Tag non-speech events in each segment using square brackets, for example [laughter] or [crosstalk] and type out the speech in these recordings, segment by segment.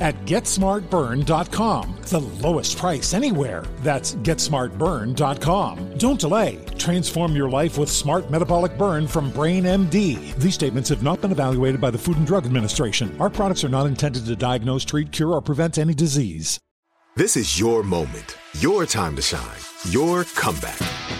at GetSmartBurn.com. The lowest price anywhere. That's GetSmartBurn.com. Don't delay. Transform your life with Smart Metabolic Burn from Brain MD. These statements have not been evaluated by the Food and Drug Administration. Our products are not intended to diagnose, treat, cure, or prevent any disease. This is your moment, your time to shine, your comeback.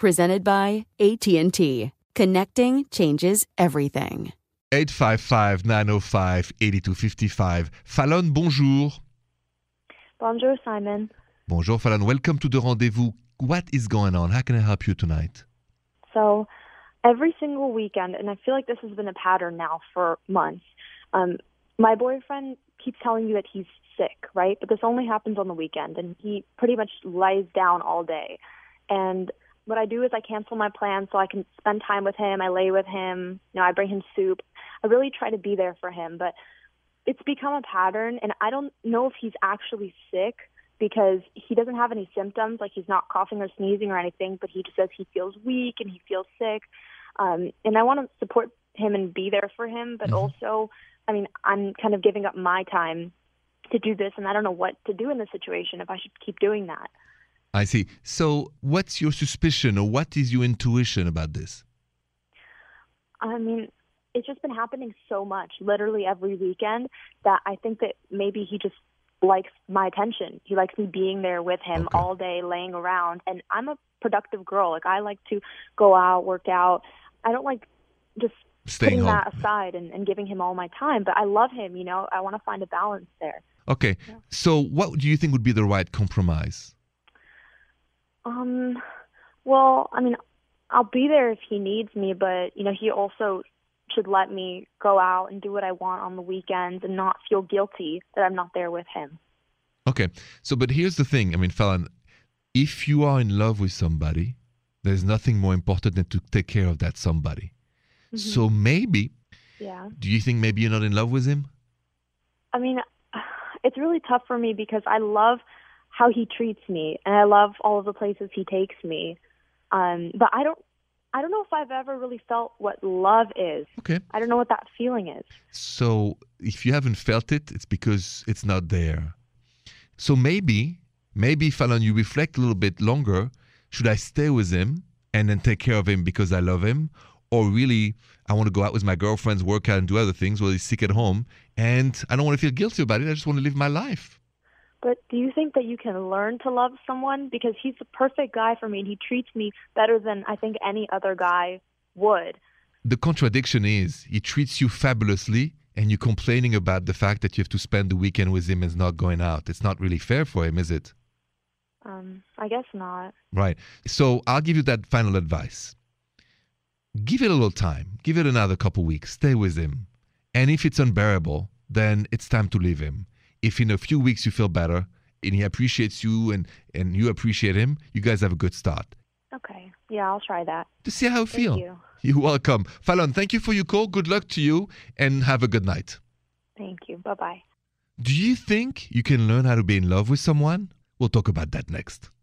Presented by AT&T. Connecting changes everything. 855-905-8255. Fallon, bonjour. Bonjour, Simon. Bonjour, Fallon. Welcome to the rendezvous. What is going on? How can I help you tonight? So, every single weekend, and I feel like this has been a pattern now for months, um, my boyfriend keeps telling me that he's sick, right? But this only happens on the weekend, and he pretty much lies down all day. And what I do is I cancel my plans so I can spend time with him. I lay with him. You know, I bring him soup. I really try to be there for him, but it's become a pattern, and I don't know if he's actually sick because he doesn't have any symptoms, like he's not coughing or sneezing or anything, but he just says he feels weak and he feels sick. Um, and I want to support him and be there for him, but Mhm. also, I mean, I'm kind of giving up my time to do this, and I don't know what to do in this situation if I should keep doing that. I see. So, what's your suspicion or what is your intuition about this? I mean, it's just been happening so much, literally every weekend, that I think that maybe he just likes my attention. He likes me being there with him Okay. all day, laying around. And I'm a productive girl. Like, I like to go out, work out. I don't like just Staying putting home. that aside and, and giving him all my time. But I love him, you know. I want to find a balance there. Okay. So, what do you think would be the right compromise? Um, well, I mean, I'll be there if he needs me, but you know, he also should let me go out and do what I want on the weekends and not feel guilty that I'm not there with him. Okay. So, but here's the thing. I mean, Fallon, if you are in love with somebody, there's nothing more important than to take care of that somebody. So maybe, Yeah. do you think maybe you're not in love with him? I mean, [sighs] it's really tough for me because I love how he treats me and I love all of the places he takes me. Um, but I don't I don't know if I've ever really felt what love is. Okay. I don't know what that feeling is. So if you haven't felt it, it's because it's not there. So maybe, maybe Fallon, you reflect a little bit longer. Should I stay with him and then take care of him because I love him? Or really, I want to go out with my girlfriends, work out, and do other things while he's sick at home. And I don't want to feel guilty about it. I just want to live my life. But do you think that you can learn to love someone? Because he's the perfect guy for me and he treats me better than I think any other guy would. The contradiction is he treats you fabulously and you're complaining about the fact that you have to spend the weekend with him and not going out. It's not really fair for him, is it? Um, I guess not. Right. So I'll give you that final advice. Give it a little time. Give it another couple weeks. Stay with him. And if it's unbearable, then it's time to leave him. If in a few weeks you feel better and he appreciates you and, and you appreciate him, you guys have a good start. Okay. Yeah, I'll try that. To see how you Thank feel. you. You're welcome. Fallon, thank you for your call. Good luck to you and have a good night. Thank you. Bye bye. Do you think you can learn how to be in love with someone? We'll talk about that next.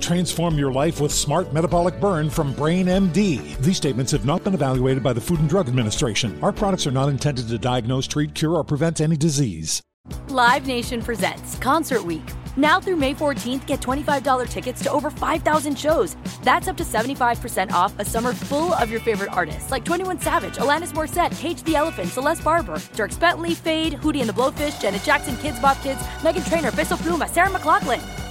Transform your life with Smart Metabolic Burn from Brain MD. These statements have not been evaluated by the Food and Drug Administration. Our products are not intended to diagnose, treat, cure, or prevent any disease. Live Nation presents Concert Week. Now through May 14th, get $25 tickets to over 5,000 shows. That's up to 75% off a summer full of your favorite artists like 21 Savage, Alanis Morissette, Cage the Elephant, Celeste Barber, Dierks Bentley, Feid, Hootie and the Blowfish, Janet Jackson, Kidz Bop Kids, Meghan Trainor, Peso Pluma, Sarah McLachlan.